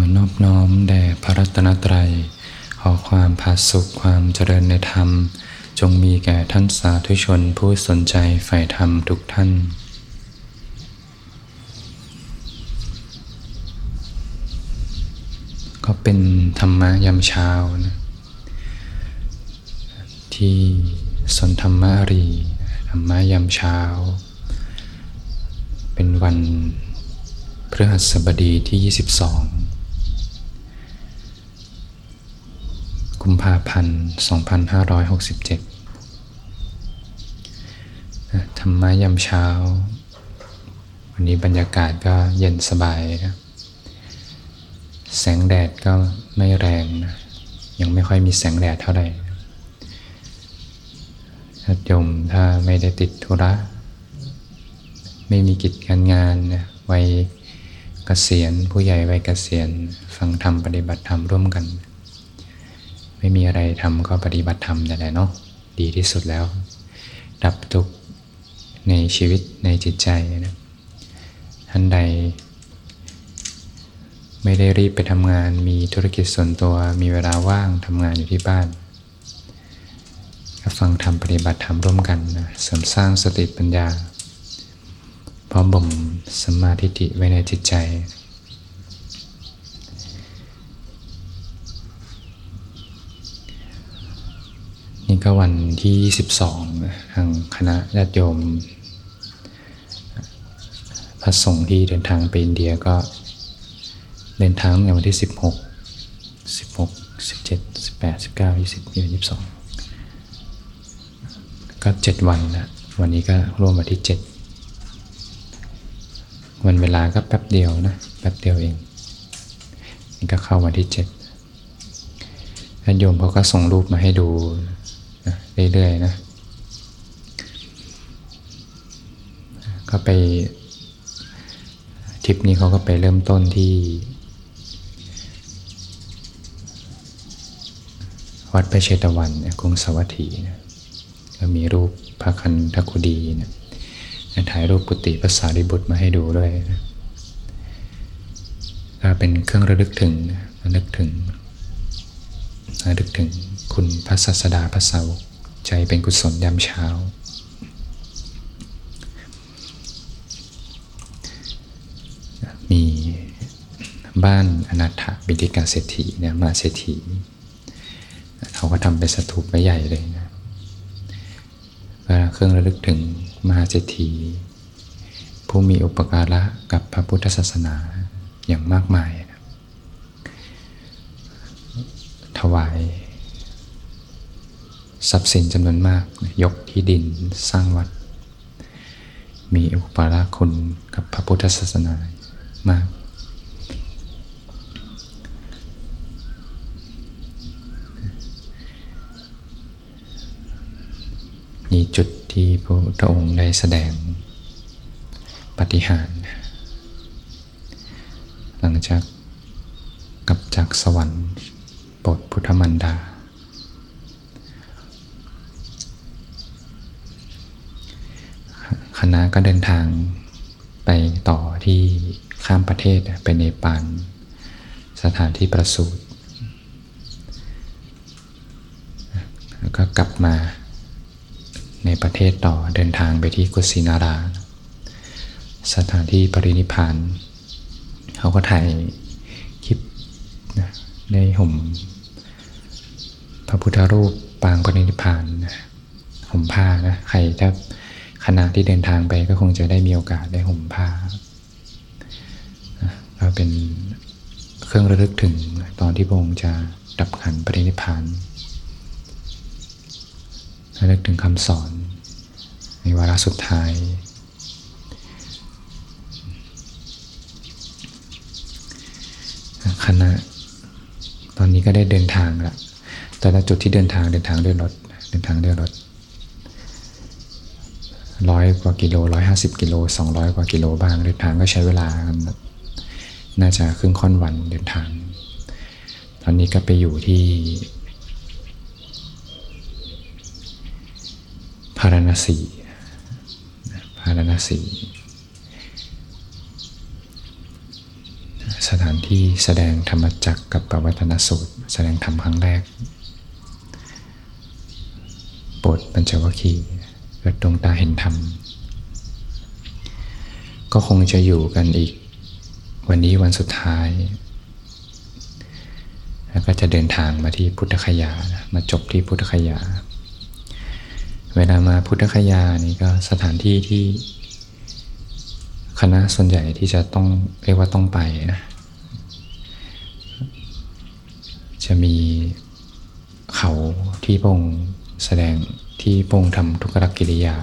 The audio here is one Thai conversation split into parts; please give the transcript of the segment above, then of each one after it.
อนอบน้อมแด่พระรัตนตรัย ขอความผาสุขความเจริญในธรรม จงมีแก่ท่านสาธุชนผู้สนใจใฝ่ธรรมทุกท่านก็เป็นธรรมะยามเช้านะที่สนธรรมะรีธรรมะยามเช้า เป็นวันพฤหัสบดีที่ 22 กุมภาพันธ์ 2567 ธรรมะยามเช้า วันนี้บรรยากาศก็เย็นสบายนะแสงแดดก็ไม่แรงนะยังไม่ค่อยมีแสงแดดเท่าไหร่ถ้าโยมถ้าไม่ได้ติดธุระ ไม่มีกิจการงานนะวัยเกษียณผู้ใหญ่วัยเกษียณฟังธรรมปฏิบัติธรรมร่วมกัน ไม่มีอะไรทำก็ปฏิบัติธรรมแต่แหละเนาะดีที่สุดแล้ว ดับทุกข์ในชีวิตในจิตใจนะท่านใด ไม่ได้รีบไปทำงานมีธุรกิจส่วนตัวมีเวลาว่างทำงานอยู่ที่บ้านก็ฟังธรรมปฏิบัติธรรมร่วมกันนะเสริมสร้างสติปัญญาพร้อมบ่มสมาธิไว้ในจิตใจ นี่ก็วันที่ 22 ทางคณะญาติโยม พระสงฆ์ที่เดินทางไปอินเดียก็เดินทางในวันที่ 16 16 17 18 19 20 21 22ก็ 7 วันนะ วันนี้ก็ร่วมวันที่ 7 วันเวลาก็แป๊บเดียวนะ แป๊บเดียวเอง นี่ก็เข้าวันที่7ท่านโยมเขาก็ส่งรูปมาให้ดู เรื่อยๆนะก็ไปทริปนี้เขาก็ไปเริ่มต้นที่ วัดพระเชตวันกรุงสวัสดีนะก็มีรูปพระคันธกุดีนะถ่ายรูปกุฏิภาษาริบุตรมาให้ดูด้วยนะก็เป็นเครื่องระลึกถึงระลึกถึงระลึกถึงคุณพระศาสดาพระสาวก ใจเป็นกุศลยามเช้า มีบ้านอนาถบิดิกาเศรษฐีเนี่ยมาเศรษฐีเขาก็ทำเป็นสถูปไว้ใหญ่เลยนะเครื่องระลึกถึงมหาเศรษฐี ผู้มีอุปการะกับพระพุทธศาสนาอย่างมากมายนะถวาย ทรัพย์สินจำนวนมาก ยกที่ดินสร้างวัด มีอุปาระคุณกับพระพุทธศาสนามาก มีจุดที่พระพุทธองค์ได้แสดงปฏิหาร หลังจากกลับจากสวรรค์ปรดพุทธมันดา คณะก็เดินทางไปต่อที่ข้ามประเทศไปเนปาลสถานที่ประสูติแล้วก็กลับมาในประเทศต่อเดินทางไปที่กุสินารา สถานที่ปรินิพานเขาก็ถ่ายคลิปนะในห่มพระพุทธรูปปางปรินิพานนะห่มผ้านะใครถ้า คณะที่เดินทางไปก็คงจะได้มีโอกาสได้ห่มผ้าก็เป็นเครื่องระลึกถึงตอนที่พระองค์จะดับขันปรินิพานระลึกถึงคำสอน ในวาระสุดท้าย คณะตอนนี้ก็ได้เดินทางละแต่ละจุดที่เดินทางเดินทางด้วยรถเดินทางด้วยรถ ร้อยกว่ากิโลร้อยห้าสิบกิโลสองร้อยกว่ากิโลบ้างเดินทางก็ใช้เวลา น่าจะครึ่งค่อนวันเดินทาง ตอนนี้ก็ไปอยู่ที่พาราณสีพาราณสี สถานที่แสดงธรรมจักรกับปวัตนสูตร แสดงธรรมครั้งแรกโปรดปัญจวัคคีย์ เกิดดวงตาเห็นธรรม ก็คงจะอยู่กันอีก วันนี้วันสุดท้าย แล้วก็จะเดินทางมาที่พุทธคยา มาจบที่พุทธคยา เวลามาพุทธคยานี่ก็สถานที่ที่คณะส่วนใหญ่ที่จะต้องเรียกว่าต้องไปนะ จะมีเขาที่พง แสดงที่พงทำทุกรกิริยา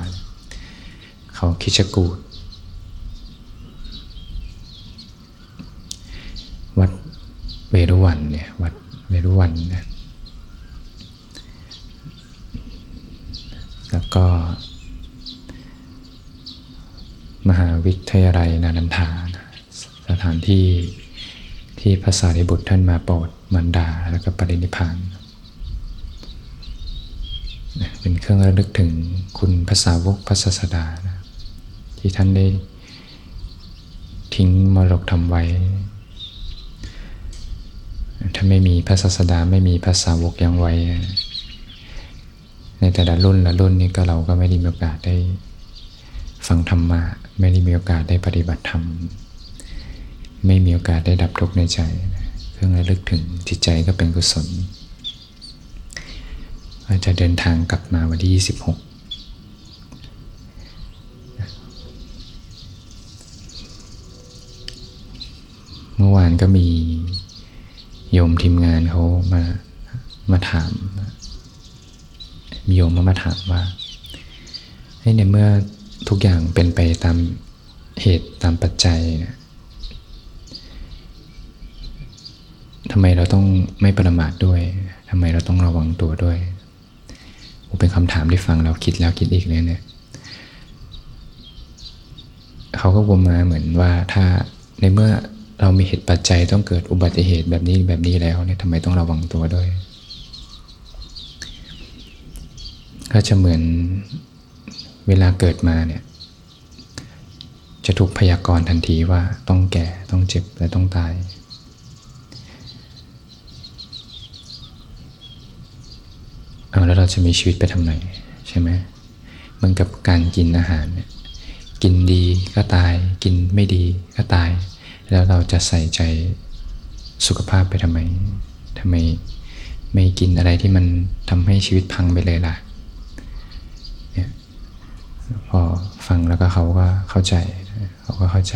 เขาคิชกูดวัดเวรุวันเนี่ยวัดเวรุวันนะแล้วก็ มหาวิทยาลัยนานันทาสถานที่ที่พระสารีบุตรท่านมาโปรดมันดาแล้วก็ปรินิพานเเป็นเครื่องระลึกถึงคุณภาษาวกพระศาสดานะที่ท่านได้ทิ้งมรดกทำไว้ ถ้าไม่มีพระศาสดาไม่มีภาษาวกยังไว้ ในแต่ละรุ่นละรุ่นนี้ก็เราก็ไม่ได้มีโอกาสได้ฟังธรรมะไม่ได้มีโอกาสได้ปฏิบัติธรรม ไม่มีโอกาสได้ดับทุกข์ในใจ เครื่องระลึกถึงจิตใจก็เป็นกุศล จะเดินทางกลับมาวันที่ 26 เมื่อวานก็มีโยมทีมงานเขามามาถามมีโยมมามาถามว่าในเมื่อทุกอย่างเป็นไปตามเหตุตามปัจจัยนะทำไมเราต้องไม่ประมาทด้วย ทำไมเราต้องระวังตัวด้วย เป็นคำถามที่ฟังเราคิดแล้วคิดอีกเลยเนี่ยเขาก็วนมาเหมือนว่าถ้าในเมื่อเรามีเหตุปัจจัยต้องเกิดอุบัติเหตุแบบนี้แบบนี้แล้วเนี่ยทำไมต้องระวังตัวด้วย ก็จะเหมือนเวลาเกิดมาเนี่ยจะถูกพยากรณ์ทันทีว่าต้องแก่ต้องเจ็บและต้องตาย เอาแล้วเราจะมีชีวิตไปทำไมใช่ไหมมันกับการกินอาหารเนี่ยกินดีก็ตาย กินไม่ดีก็ตาย แล้วเราจะใส่ใจสุขภาพไปทำไมทำไมไม่กินอะไรที่มันทำให้ชีวิตพังไปเลยล่ะพอฟังแล้วก็เขาก็เข้าใจเขาก็เข้าใจ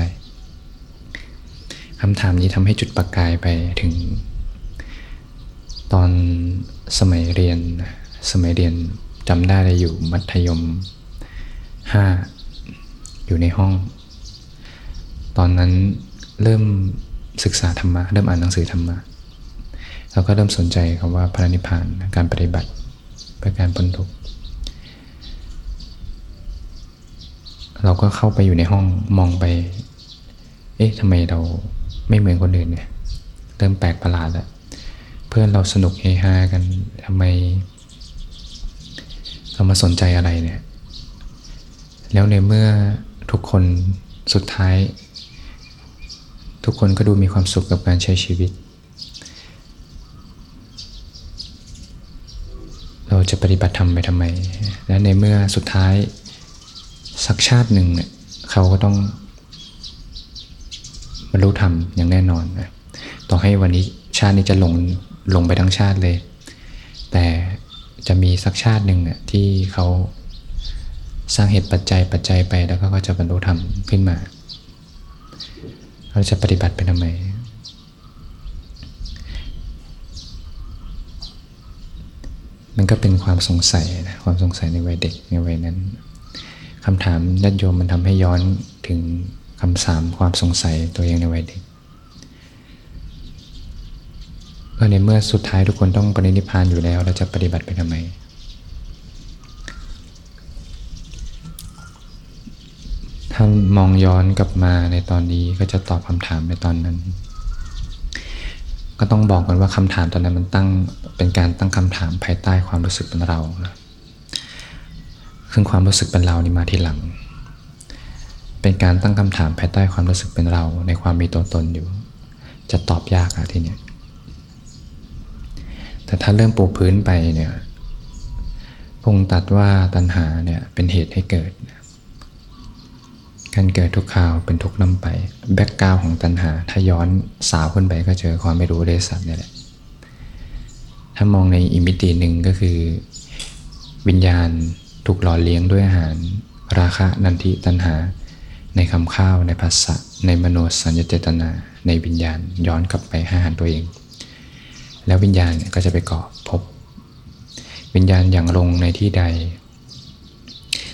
คำถามนี้ทำให้จุดประกายไปถึง ตอนสมัยเรียน สมัยเรียนจำได้เลยอยู่มัธยมห้าอยู่ในห้อง ตอนนั้นเริ่มศึกษาธรรมะเริ่มอ่านหนังสือธรรมะเราก็เริ่มสนใจคำว่าพระนิพพานการปฏิบัติเพื่อการพ้นทุกข์เราก็เข้าไปอยู่ในห้องมองไป เอ๊ะทำไมเราไม่เหมือนคนอื่นเนี่ย เริ่มแปลกประหลาดแล้ว เพื่อนเราสนุกเฮฮากันทำไม เรามาสนใจอะไรเนี่ย แล้วในเมื่อทุกคนสุดท้าย ทุกคนก็ดูมีความสุขกับการใช้ชีวิต เราจะปฏิบัติธรรมไปทำไม และในเมื่อสุดท้ายสักชาติหนึ่งเนี่ยเขาก็ต้องบรรลุธรรมอย่างแน่นอนนะต่อให้วันนี้ชาตินี้จะหลงหลงไปทั้งชาติเลย แต่ จะมีสักชาติหนึ่งเนี่ยที่เขาสร้างเหตุปัจจัยปัจจัยไปแล้วก็จะบรรลุธรรมขึ้นมาเราจะปฏิบัติไปทำไม มันก็เป็นความสงสัยนะความสงสัยในวัยเด็กในวัยนั้นคำถามญาติโยมมันทำให้ย้อนถึงคำสามความสงสัยตัวเองในวัยเด็ก ก็ในเมื่อสุดท้ายทุกคนต้องปรินิพานอยู่แล้วเราจะปฏิบัติไปทำไม ถ้ามองย้อนกลับมาในตอนนี้ก็จะตอบคำถามในตอนนั้น ก็ต้องบอกกันว่าคำถามตอนนั้นมันตั้งเป็นการตั้งคำถามภายใต้ความรู้สึกเป็นเรานะซึ่งความรู้สึกเป็นเรานี่มาทีหลัง เป็นการตั้งคำถามภายใต้ความรู้สึกเป็นเราในความมีตัวตนอยู่ จะตอบยากอะทีเนี้ย แต่ถ้าเริ่มปูพื้นไปเนี่ยพงตัดว่าตัณหาเนี่ยเป็นเหตุให้เกิด การเกิดทุกข่าวเป็นทุกนำไป background ของตัณหา ถ้าย้อนสาวขึ้นไปก็เจอความไม่รู้เรสัตเนี่ยแหละ ถ้ามองในอีกมิติหนึ่งก็คือ วิญญาณถูกหล่อเลี้ยงด้วยอาหาร ราคะนันทิตัณหา ในคำข้าวในผัสสะในมโนสัญเจตนา ในวิญญาณย้อนกลับไปให้อาหารตัวเอง แล้ววิญญาณก็จะไปเกาะภพ วิญญาณหยั่งลงในที่ใด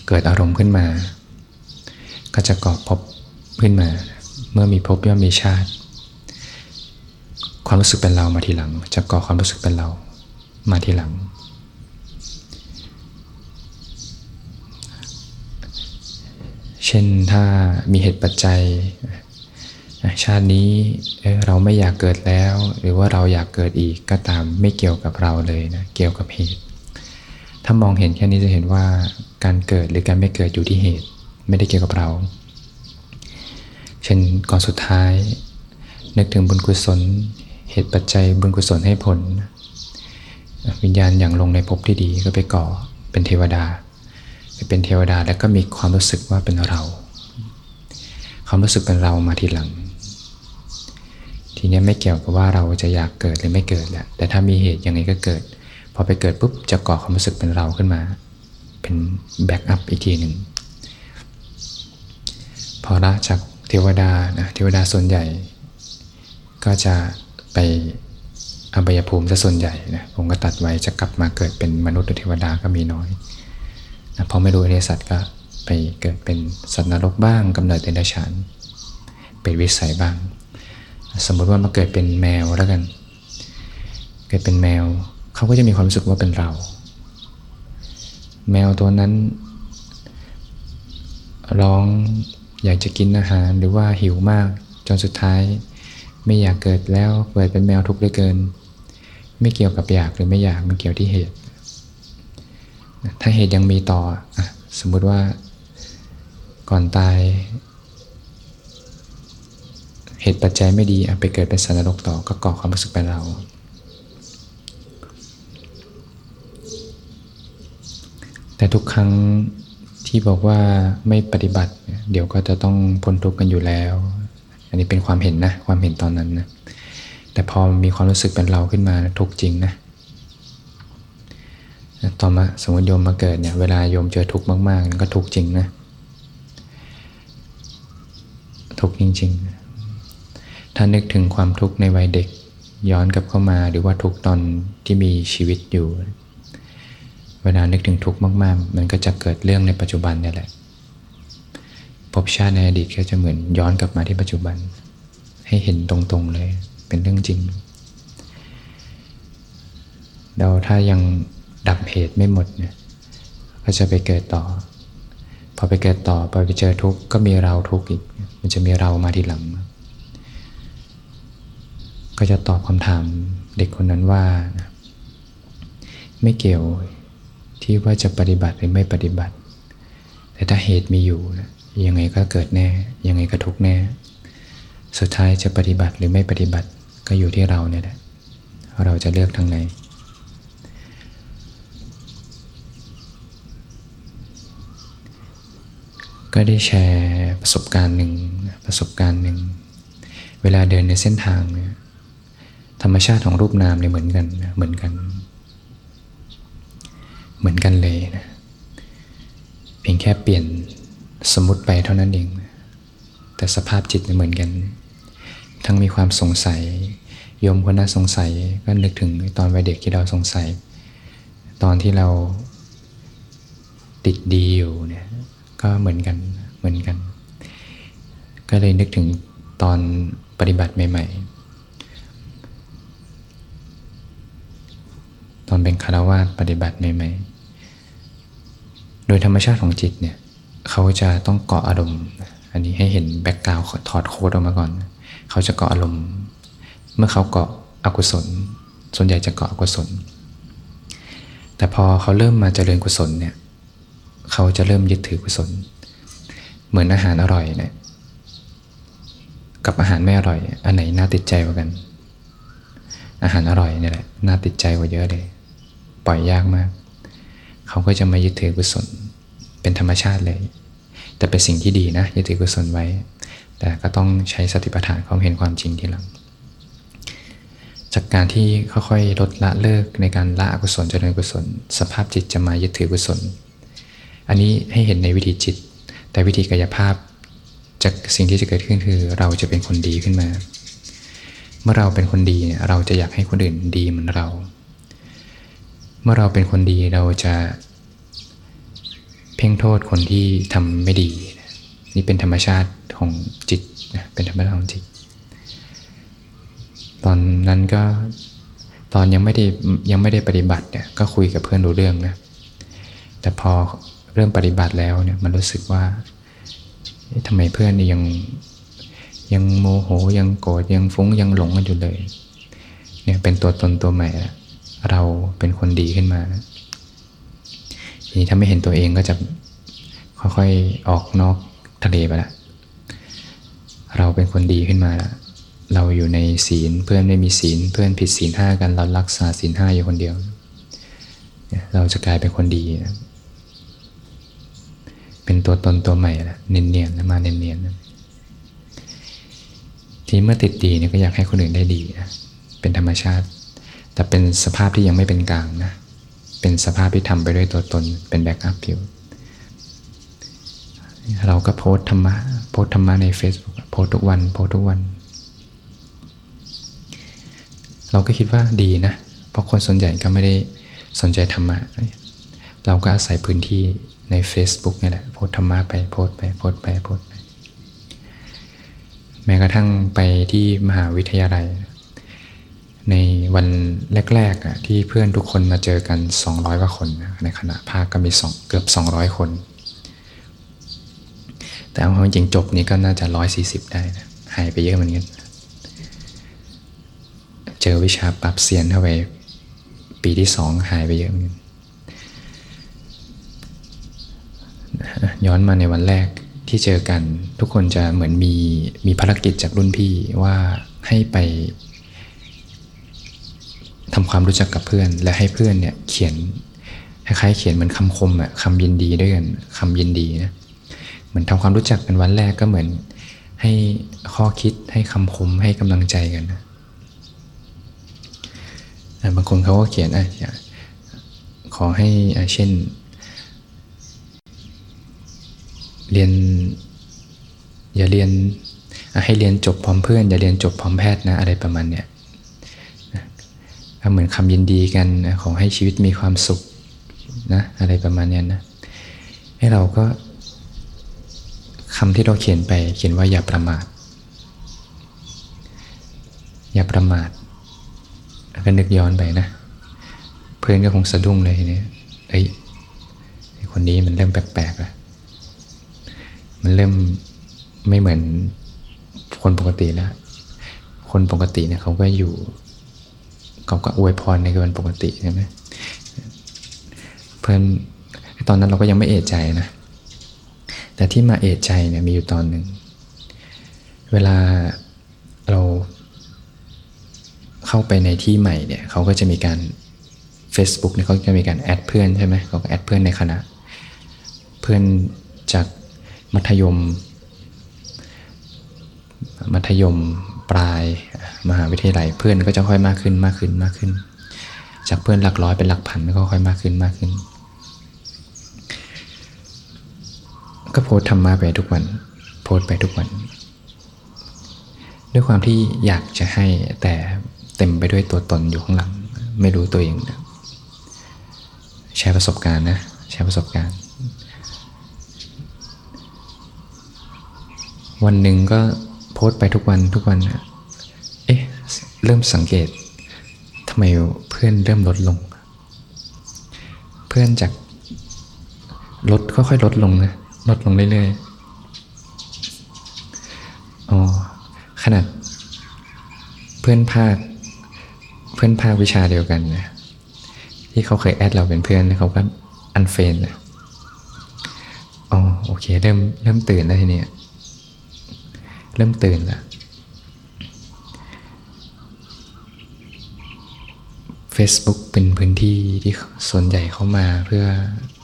เกิดอารมณ์ขึ้นมา ก็จะเกาะพบขึ้นมา เมื่อมีพบย่อมมีชาติ ความรู้สึกเป็นเรามาทีหลัง จะเกาะความรู้สึกเป็นเรามาทีหลัง เช่นถ้ามีเหตุปัจจัย ชาตินี้เราไม่อยากเกิดแล้ว หรือว่าเราอยากเกิดอีกก็ตามไม่เกี่ยวกับเราเลยนะเกี่ยวกับเหตุ ถ้ามองเห็นแค่นี้จะเห็นว่าการเกิดหรือการไม่เกิดอยู่ที่เหตุ ไม่ได้เกี่ยวกับเรา เช่นก่อนสุดท้าย นึกถึงบุญกุศล เหตุปัจจัยบุญกุศลให้ผล วิญญาณอย่างลงในภพที่ดีก็ไปก่อเป็นเทวดาไปเป็นเทวดาแล้วก็มีความรู้สึกว่าเป็นเรา ความรู้สึกเป็นเรามาทีหลัง ทีนี้ไม่เกี่ยวกับว่าเราจะอยากเกิดหรือไม่เกิดแหละแต่ถ้ามีเหตุย่างนี้ก็เกิด พอไปเกิดปุ๊บจะก่อความรู้สึกเป็นเราขึ้นมา เป็นแบ็กอัพอีกทีหนึ่งพอละจากเทวดานะเทวดาส่วนใหญ่ ก็จะไปอบายภูมิซะส่วนใหญ่นะผมก็ตัดไว้จะกลับมาเกิดเป็นมนุษย์หรือเทวดาก็มีน้อยนะพอไม่รู้ในสัตว์ก็ไปเกิดเป็นสัตว์นรกบ้างกำเนิดเป็นดฉานเป็นวิสัยบ้าง สมมติว่ามาเกิดเป็นแมวแล้วกัน เกิดเป็นแมวเขาก็จะมีความรู้สึกว่าเป็นเรา แมวตัวนั้น ร้องอยากจะกินอาหารหรือว่าหิวมากจนสุดท้าย ไม่อยากเกิดแล้วเกิดเป็นแมวทุกข์เหลือเกิน ไม่เกี่ยวกับอยากหรือไม่อยากมันเกี่ยวที่เหตุ ถ้าเหตุยังมีต่ออสมมุติว่าก่อนตาย เหตุปัจจัยไม่ดีไปเกิดเป็นสันนรกต่อก็ก่อความรู้สึกเป็นเรา แต่ทุกครั้งที่บอกว่าไม่ปฏิบัติ เดี๋ยวก็จะต้องพ้นทุกข์กันอยู่แล้ว อันนี้เป็นความเห็นนะ ความเห็นตอนนั้นนะแต่พอมีความรู้สึกเป็นเราขึ้นมาทุกจริงนะตอนมาสมมติโยมมาเกิดเนี่ยเวลาโยมเจอทุกข์มากๆก็ทุกจริงนะทุกจริงๆ ถ้านึกถึงความทุกข์ในวัยเด็กย้อนกลับเข้ามาหรือว่าทุกตอนที่มีชีวิตอยู่ เวลานึกถึงทุกข์มาก ๆ มันก็จะเกิดเรื่องในปัจจุบันนี่แหละพบชาติในอดีตก็จะเหมือนย้อนกลับมาที่ปัจจุบัน ให้เห็นตรงๆเลย เป็นเรื่องจริง เราถ้ายังดับเหตุไม่หมดเนี่ยก็จะไปเกิดต่อ พอไปเกิดต่อพอไปเจอทุกข์ก็มีเราทุกข์อีก มันจะมีเรามาทีหลัง ก็จะตอบคำถามเด็กคนนั้นว่า ไม่เกี่ยวที่ว่าจะปฏิบัติหรือไม่ปฏิบัติ แต่ถ้าเหตุมีอยู่ยังไงก็เกิดแน่ ยังไงก็ทุกแน่ สุดท้ายจะปฏิบัติหรือไม่ปฏิบัติก็อยู่ที่เราเนี่ยแหละเราจะเลือกทางไหนก็ได้แชร์ประสบการณ์หนึ่งประสบการณ์หนึ่ง เวลาเดินในเส้นทางเนี่ย ธรรมชาติของรูปนามเนี่ยเหมือนกันเหมือนกัน เหมือนกันเลยนะเพียงแค่เปลี่ยนสมมติไปเท่านั้นเอง แต่สภาพจิตเหมือนกัน ทั้งมีความสงสัยโยมคนน่าสงสัยก็นึกถึงตอนวัยเด็กที่เราสงสัย ตอนที่เราติดดีอยู่เนี่ยก็เหมือนกันเหมือนกัน ก็เลยนึกถึงตอนปฏิบัติใหม่ ๆ ตอนเป็นคารวาสปฏิบัติใหม่ๆ โดยธรรมชาติของจิตเนี่ยเขาจะต้องเกาะอารมณ์ อันนี้ให้เห็นแบ็กกราวถอดโค้ดออกมาก่อน เขาจะเกาะอารมณ์ เมื่อเขาเกาะอกุศล ส่วนใหญ่จะเกาะอกุศล แต่พอเขาเริ่มมาเจริญกุศลเนี่ยเขาจะเริ่มยึดถือกุศล เหมือนอาหารอร่อยเนี่ยกับอาหารไม่อร่อย อันไหนน่าติดใจกว่ากัน อาหารอร่อยเนี่ยแหละน่าติดใจกว่าเยอะเลย ล่อยยากมาก เขาก็จะมายึดถือกุศลเป็นธรรมชาติเลย แต่เป็นสิ่งที่ดีนะยึดถือกุศลไว้ แต่ก็ต้องใช้สติปัฏฐานความเห็นความจริงทีหลัง จากการที่ค่อยๆลดละเลิกในการละอกุศลเจริญกุศล สภาพจิตจะมายึดถือกุศล อันนี้ให้เห็นในวิธีจิต แต่วิธีกายภาพจากสิ่งที่จะเกิดขึ้นคือเราจะเป็นคนดีขึ้นมา เมื่อเราเป็นคนดีเนี่ยเราจะอยากให้คนอื่นดีเหมือนเรา เมื่อเราเป็นคนดีเราจะเพ่งโทษคนที่ทำไม่ดี นี่เป็นธรรมชาติของจิตนะเป็นธรรมชาติของจิต ตอนนั้นก็ตอนยังไม่ได้ยังไม่ได้ปฏิบัติเนี่ยก็คุยกับเพื่อนรู้เรื่องนะแต่พอเริ่มปฏิบัติแล้วเนี่ยมันรู้สึกว่าทำไมเพื่อนยังยังโมโหยังโกรธยังฟุ้งยังหลงกันอยู่เลยเนี่ยเป็นตัวตนตัวใหม่ เราเป็นคนดีขึ้นมาทีนี้ถ้าไม่เห็นตัวเองก็จะค่อยๆออกนอกทะเลไปละเราเป็นคนดีขึ้นมาล้วเราอยู่ในศีลเพื่อนไม่มีศีลเพื่อนผิดศีลห้ากันเรารักษาศีลห้าอยู่คนเดียว เราจะกลายเป็นคนดีนะเป็นตัวตนตัวใหม่ละเนียนๆมาเนียนๆทีเมื่อติดดีเนี่ยก็อยากให้คนอื่นได้ดีนะเป็นธรรมชาติ แต่เป็นสภาพที่ยังไม่เป็นกลางนะ เป็นสภาพที่ทำไปด้วยตัวตน เป็น backup อยู่ เราก็โพสต์ธรรมะ โพสต์ธรรมะใน Facebook โพสต์ทุกวัน โพสต์ทุกวัน เราก็คิดว่าดีนะ เพราะคนส่วนใหญ่ก็ไม่ได้สนใจธรรมะ เราก็อาศัยพื้นที่ใน Facebook นี่แหละ โพสธรรมะไป โพสไป โพสไป โพสไป แม้กระทั่งไปที่มหาวิทยาลัย ในวันแรกๆที่เพื่อนทุกคนมาเจอกัน 200กว่าคนในคณะภาคก็มีสองเกือบ 200 คน แต่เอาจริงจบนี้ก็น่าจะ 140 ได้นะหายไปเยอะเหมือนกันเจอวิชาปรับเสียนเข้าไปปีที่สองหายไปเยอะเหมือนกันย้อนมาในวันแรกที่เจอกัน ทุกคนจะเหมือนมีมีภารกิจจากรุ่นพี่ว่าให้ไป ทำความรู้จักกับเพื่อน และให้เพื่อนเนี่ยเขียนคล้ายๆเขียนเหมือนคำคมอะคำยินดีด้วยกันคำยินดีนะเหมือนทำความรู้จักเป็นวันแรกก็เหมือนให้ข้อคิดให้คำคมให้กำลังใจกันนะบางคนเขาก็เขียนอะขอให้เช่น เรียน อย่าเรียนให้เรียนจบพร้อมเพื่อน อย่าเรียนจบพร้อมแพทย์นะอะไรประมาณเนี้ย เหมือนคำยินดีกันขอให้ชีวิตมีความสุขนะอะไรประมาณนี้นะให้เราก็คำที่เราเขียนไปเขียนว่าอย่าประมาท อย่าประมาทแล้วก็นึกย้อนไปนะ เพื่อนก็คงสะดุ้งเลยเนี่ยเอ้ยคนนี้มันเริ่มแปลกๆแล้วมันเริ่มไม่เหมือนคนปกติแล้ว คนปกติเนี่ยเขาก็อยู่ เขาก็อวยพรในวันปกติใช่ไหมเพื่อนตอนนั้นเราก็ยังไม่เอะใจนะ แต่ที่มาเอะใจเนี่ยมีอยู่ตอนหนึ่ง เวลาเราเข้าไปในที่ใหม่เนี่ยเขาก็จะมีการ Facebook เนี่ยเขาจะมีการแอดเพื่อนใช่ไหมเขาก็แอดเพื่อนในคณะ เพื่อนจากมัธยม มัธยมปลาย มหาวิทยาลัยเพื่อนก็จะค่อยมากขึ้นมากขึ้นมากขึ้น จากเพื่อนหลักร้อยเป็นหลักพันก็ค่อยมากขึ้นมากขึ้น ก็โพสทำมาไปทุกวัน โพสไปทุกวัน ด้วยความที่อยากจะให้แต่เต็มไปด้วยตัวตนอยู่ข้างหลัง ไม่รู้ตัวเองนะแชร์ประสบการณ์นะแชร์ประสบการณ์ วันหนึ่งก็โพสไปทุกวันทุกวันเอ๊ะ เริ่มสังเกตทำไมเพื่อนเริ่มลดลง เพื่อนจากลดค่อยๆลดลงนะลดลงเรื่อยๆอ๋อขนาดเพื่อนภาคเพื่อนภาควิชาเดียวกันนะที่เขาเคยแอดเราเป็นเพื่อนเขาก็อันเฟนนะอ๋อโอเค เริ่มเริ่มตื่นแล้วทีเนี้ยเริ่มตื่นละ Facebook เป็นพื้นที่ที่ส่วนใหญ่เข้ามาเพื่อ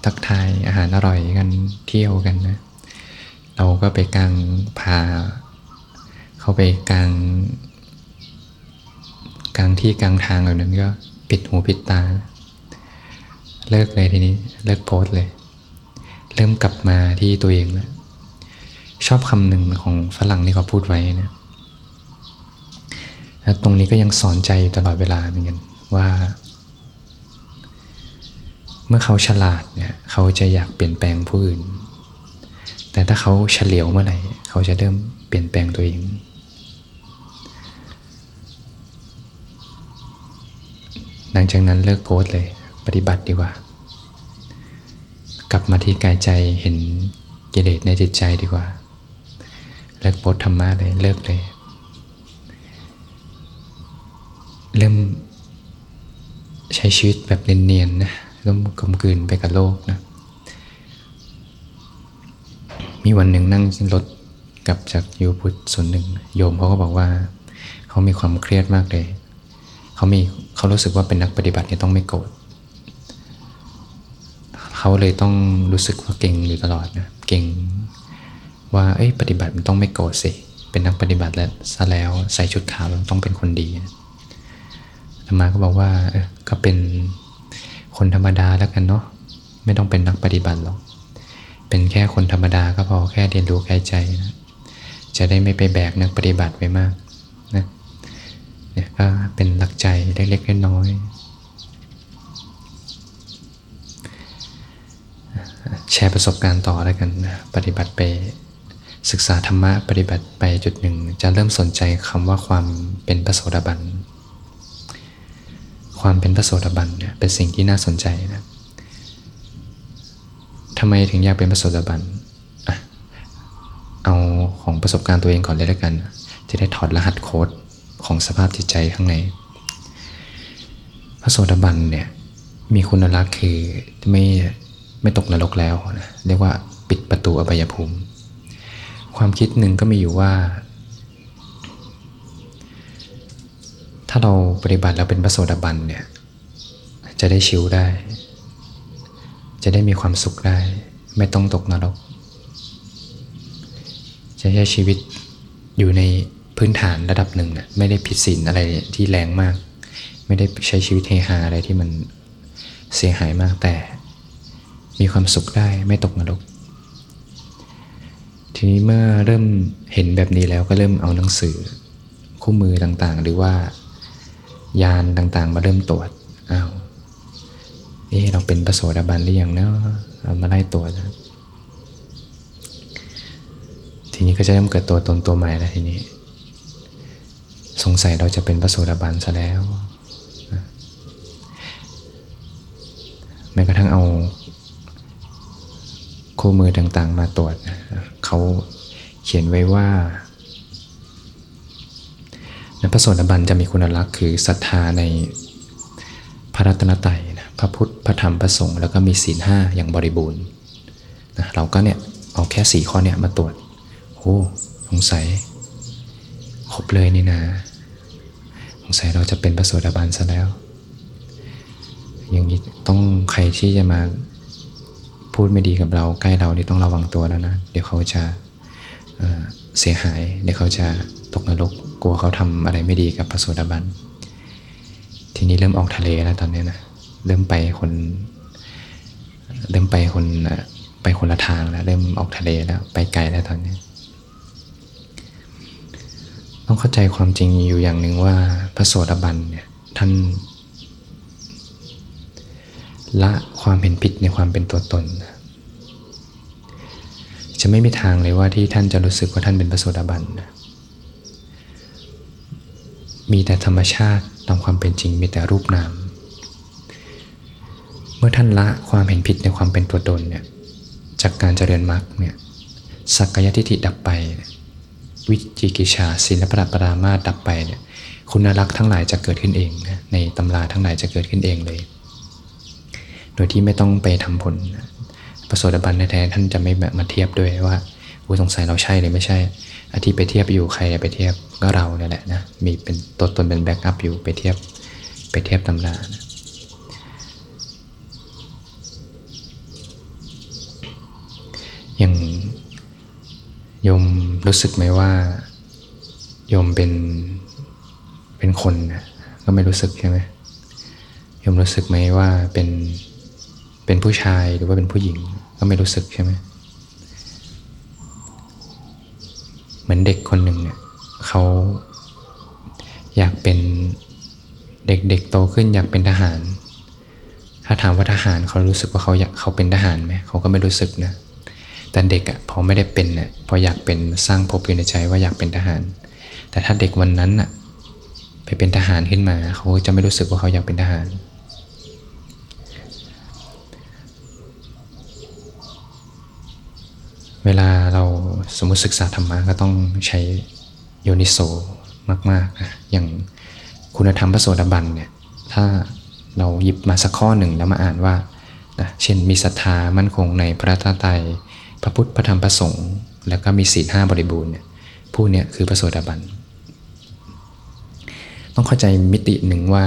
ทักทายอาหารอร่อยกันเที่ยวกันนะ เราก็ไปกลางพา เข้าไปกลางกลางที่กลางทางแบบนั้นก็ปิดหูปิดตา เลิกเลยทีนี้เลิกโพสเลย เริ่มกลับมาที่ตัวเองแล้วชอบคำหนึ่งของฝรั่งที่เขาพูดไว้นะแล้วตรงนี้ก็ยังสอนใจตลอดเวลาเหมือนกัน ว่า เมื่อเขาฉลาดเนี่ยเขาจะอยากเปลี่ยนแปลงผู้อื่น แต่ถ้าเขาเฉลียวเมื่อไหร่เขาจะเริ่มเปลี่ยนแปลงตัวเอง หลังจากนั้นเลิกโพสเลย ปฏิบัติดีกว่า กลับมาที่กายใจเห็นกิเลสในจิตใจดีกว่า เลิกโพสธรรมะเลยเลิกเลยเริ่ม ใช้ชีวิตแบบเนียนๆนะร่วมกลมกลืนไปกับโลกนะ มีวันหนึ่งนั่งรถกลับจากยูพุทธส่วนหนึ่ง โยมเขาก็บอกว่า เขามีความเครียดมากเลย เขามีเขารู้สึกว่าเป็นนักปฏิบัติเนี่ยต้องไม่โกรธเขาเลยต้องรู้สึกว่าเก่งอยู่ตลอดนะเก่งว่าเอ้ยปฏิบัติมันต้องไม่โกรธสิ เป็นนักปฏิบัติแล้วซะแล้วใส่ชุดขาวต้องเป็นคนดีนะ ธรรมาก็บอกว่าเออก็เป็นคนธรรมดาแล้วกันเนาะไม่ต้องเป็นนักปฏิบัติหรอกเป็นแค่คนธรรมดาก็พอแค่เรียนรู้แค่ใจนะจะได้ไม่ไปแบกนักปฏิบัติไว้มากนะเนี่ยก็เป็นหลักใจเล็กๆน้อยๆแชร์ประสบการณ์ต่อแล้วกันนะปฏิบัติไปศึกษาธรรมะปฏิบัติไปจุดหนึ่ง จะเริ่มสนใจคำว่าความเป็นพระโสดาบัน ความเป็นพระโสดาบันเนี่ยเป็นสิ่งที่น่าสนใจนะทำไมถึงอยากเป็นพระโสดาบันอะเอาของประสบการณ์ตัวเองก่อนเลยแล้วกัน จะได้ถอดรหัสโค้ดของสภาพจิตใจข้างใน พระโสดาบันเนี่ยมีคุณลักษณ์คือไม่ไม่ตกนรกแล้วนะเรียกว่าปิดประตูอบายภูมิ ความคิดหนึ่งก็มีอยู่ว่า ถ้าเราปฏิบัติแล้วเป็นพระโสดาบันเนี่ย จะได้ชิวได้ จะได้มีความสุขได้ ไม่ต้องตกนรก จะใช้ชีวิตอยู่ในพื้นฐานระดับหนึ่งนะไม่ได้ผิดศีลอะไรที่แรงมาก ไม่ได้ใช้ชีวิตเฮฮาอะไรที่มันเสียหายมากแต่ มีความสุขได้ไม่ตกนรก ทีนี้เมื่อเริ่มเห็นแบบนี้แล้วก็เริ่มเอาหนังสือคู่มือต่างๆ หรือว่า ยานต่างๆ มาเริ่มตรวจอ้าวนี่เราเป็นประโสดาบันหรือยังเนาะเรามาไล่ตรวจนะทีนี้ก็จะเริ่มเกิดตัวตนตัวใหม่แล้วทีนี้ สงสัยเราจะเป็นพระโสดาบันซะแล้วแม้กระทั่งเอาคู่มือต่างๆ มาตรวจเขาเขียนไว้ว่า พระโสดาบันจะมีคุณลักษณ์คือศรัทธาในพระรัตนตรัยนะพระพุทธพระธรรมพระสงฆ์แล้วก็มีศีลห้าอย่างบริบูรณ์นะเราก็เนี่ยเอาแค่สี่ข้อเนี่ยมาตรวจโอ้สงสัยครบเลยนี่นะสงสัยเราจะเป็นพระโสดาบันซะแล้ว อย่างนี้ต้องใครที่จะมาพูดไม่ดีกับเราใกล้เรานี่ต้องระวังตัวแล้วนะ เดี๋ยวเขาจะเเสียหาย เดี๋ยวเขาจะตกนรก กลัวเขาทำอะไรไม่ดีกับพระโสดาบัน ทีนี้เริ่มออกทะเลแล้วตอนนี้นะ เริ่มไปคน เริ่มไปคนไปคนละทางแล้ว เริ่มออกทะเลแล้ว ไปไกลแล้วตอนนี้ ต้องเข้าใจความจริงอยู่อย่างหนึ่งว่าพระโสดาบันเนี่ยท่านละความเห็นผิดในความเป็นตัวตน จะไม่มีทางเลยว่าที่ท่านจะรู้สึกว่าท่านเป็นพระโสดาบันนะ มีแต่ธรรมชาติตามความเป็นจริงมีแต่รูปนาม เมื่อท่านละความเห็นผิดในความเป็นตัวตนเนี่ยจากการเจริญมรรคเนี่ยสักกายทิฏฐิดับไป วิจิกิจฉาสีลัพพตปรามาสดับไปเนี่ยคุณลักษณะทั้งหลายจะเกิดขึ้นเองนะในตำราทั้งหลายจะเกิดขึ้นเองเลย โดยที่ไม่ต้องไปทำพระโสดาบันแท้ท่านจะไม่แบบมาเทียบด้วยว่าสงสัยเราใช่หรือไม่ใช่อที่ไปเทียบอยู่ใครไปเทียบ ก็เราเนี่ยแหละนะมีเป็นตัวตนเป็น backup อยู่ไปเทียบไปเทียบตำรานะอย่างยมรู้สึกไหมว่า ยมเป็นเป็นคนนะก็ไม่รู้สึกใช่ไหมยมรู้สึกไหมว่าเป็นเป็นผู้ชายหรือว่าเป็นผู้หญิง ก็ไม่รู้สึกใช่ไหมเหมือนเด็กคนหนึ่งเนี่ย เขาอยากเป็นเด็กๆโตขึ้นอยากเป็นทหาร ถ้าถามว่าทหารเขารู้สึกว่าเขาอยากเขาเป็นทหารไหมเขาก็ไม่รู้สึกนะ แต่เด็กอะ่ะพอไม่ได้เป็นเนี่ยพออยากเป็นสร้างภพอยู่ในใจว่าอยากเป็นทหาร แต่ถ้าเด็กวันนั้นอะไปเป็นทหารขึ้นมาเขาจะไม่รู้สึกว่าเขาอยากเป็นทหาร เวลาเราสมมติศึกษาธรรมะก็ต้องใช้ โยนิโสมากๆนะอย่างคุณธรรมพระโสดาบันเนี่ยถ้าเราหยิบมาสักข้อหนึ่งแล้วมาอ่านว่านะเช่นมีศรัทธามั่นคงในพระตาไตพระพุทธพระธรรมพระสงฆ์แล้วก็มีศีลห้าบริบูรณ์เนี่ยผู้เนี่ยคือพระโสดาบัน ต้องเข้าใจมิติหนึ่งว่า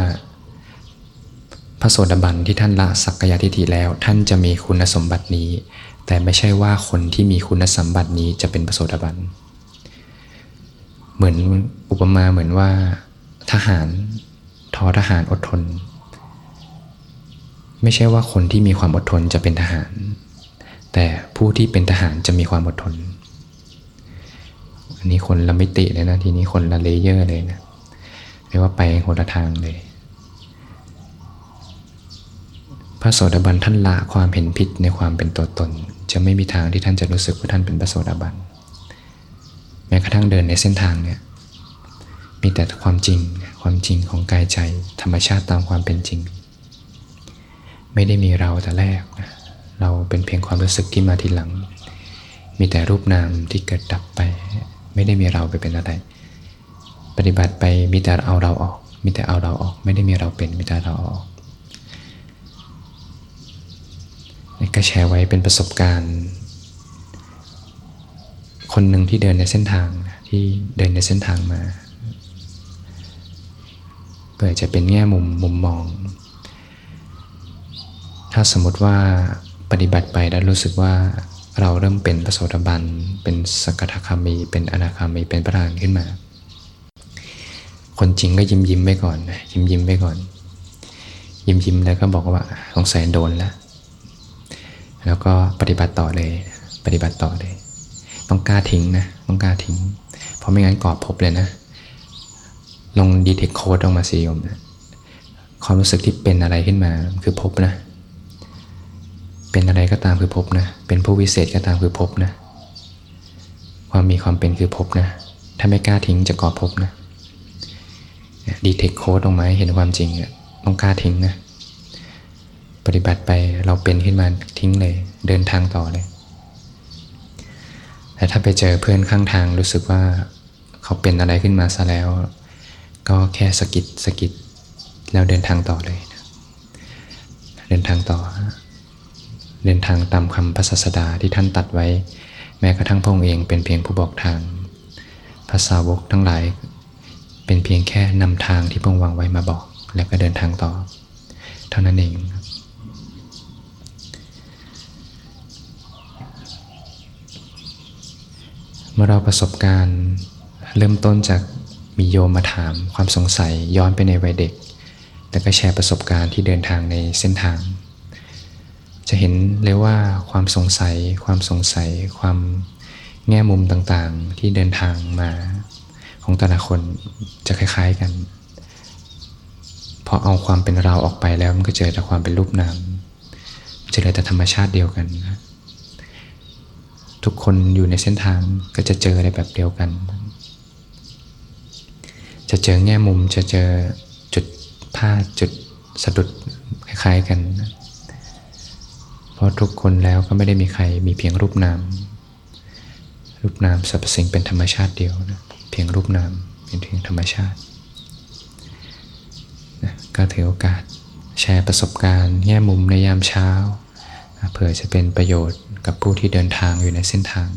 พระโสดาบันที่ท่านละสักกายทิฏฐิแล้ว ท่านจะมีคุณสมบัตินี้ แต่ไม่ใช่ว่าคนที่มีคุณสมบัตินี้จะเป็นพระโสดาบัน เหมือนอุปมาเหมือนว่าทหารทอทหารอดทน ไม่ใช่ว่าคนที่มีความอดทนจะเป็นทหาร แต่ผู้ที่เป็นทหารจะมีความอดทน อันนี้คนละมิติเลยนะทีนี้คนละเลเยอร์เลยนะเรียกว่าไปคนละทางเลย พระโสดาบันท่านละความเห็นผิดในความเป็นตัวตน จะไม่มีทางที่ท่านจะรู้สึกว่าท่านเป็นพระโสดาบัน แม้กระทั่งเดินในเส้นทางเนี่ยมีแต่ความจริงความจริงของกายใจธรรมชาติตามความเป็นจริง ไม่ได้มีเราแต่แรก เราเป็นเพียงความรู้สึกที่มาทีหลัง มีแต่รูปนามที่เกิดดับไป ไม่ได้มีเราไปเป็นอะไร ปฏิบัติไปมีแต่เอาเราออก มีแต่เอาเราออก ไม่ได้มีเราเป็นมีแต่เราออกก็แชร์ไว้เป็นประสบการณ์ คนหนึ่งที่เดินในเส้นทางที่เดินในเส้นทางมาเพื่อจะเป็นแง่มุมมุมมอง ถ้าสมมติว่าปฏิบัติไปแล้วรู้สึกว่าเราเริ่มเป็นพระโสดาบัน เป็นสกทาคามี เป็นอนาคามี เป็นพระรานขึ้นมา คนจริงก็ยิ้มยิ้มไปก่อน ยิ้มยิ้มไปก่อน ยิ้มยิ้มแล้วก็บอกว่าสงสัยโดนแล้ว แล้วก็ปฏิบัติต่อเลย ปฏิบัติต่อเลย ต้องกล้าทิ้งนะ ต้องกล้าทิ้ง เพราะไม่งั้นกอบพบเลยนะ ลองดีเทคโค้ดออกมาสิโยมนะความรู้สึกที่เป็นอะไรขึ้นมาคือพบนะ เป็นอะไรก็ตามคือพบนะ เป็นผู้วิเศษก็ตามคือพบนะ ความมีความเป็นคือพบนะ ถ้าไม่กล้าทิ้งจะก่อพบนะดีเทคโค้ดออกมาเห็นความจริงอะต้องกล้าทิ้งนะ ปฏิบัติไปเราเป็นขึ้นมาทิ้งเลย เดินทางต่อเลย แต่ถ้าไปเจอเพื่อนข้างทางรู้สึกว่าเขาเป็นอะไรขึ้นมาซะแล้ว ก็แค่สกิดสกิดแล้วเดินทางต่อเลยนะเดินทางต่อ เดินทางตามคำพระศาสดาที่ท่านตัดไว้ แม้กระทั่งพระองค์เองเป็นเพียงผู้บอกทางภาษาวกทั้งหลาย เป็นเพียงแค่นำทางที่พระองค์วางไว้มาบอก แล้วก็เดินทางต่อ เท่านั้นเอง เมื่อเราประสบการณ์เริ่มต้นจากมีโยมมาถามความสงสัยย้อนไปในวัยเด็ก แล้วก็แชร์ประสบการณ์ที่เดินทางในเส้นทาง จะเห็นเลยว่าความสงสัย ความสงสัย ความแง่มุมต่างๆ ที่เดินทางมาของแต่ละคนจะคล้าย ๆกัน พอเอาความเป็นเราออกไปแล้วมันก็เจอแต่ความเป็นรูปนามจะเหลือแต่ธรรมชาติเดียวกันนะ ทุกคนอยู่ในเส้นทางก็จะเจออะไรแบบเดียวกัน จะเจอแง่มุมจะเจอจุดพลาดจุดสะดุดคล้ายๆกัน เพราะทุกคนแล้วก็ไม่ได้มีใครมีเพียงรูปนาม รูปนามสรรพสิ่งเป็นธรรมชาติเดียวนะเพียงรูปนามเป็นเพียงธรรมชาตินะก็ถือโอกาสแชร์ประสบการณ์ แง่มุมในยามเช้าเผื่อจะเป็นประโยชน์ กับผู้ที่เดินทางอยู่ในเส้นทาง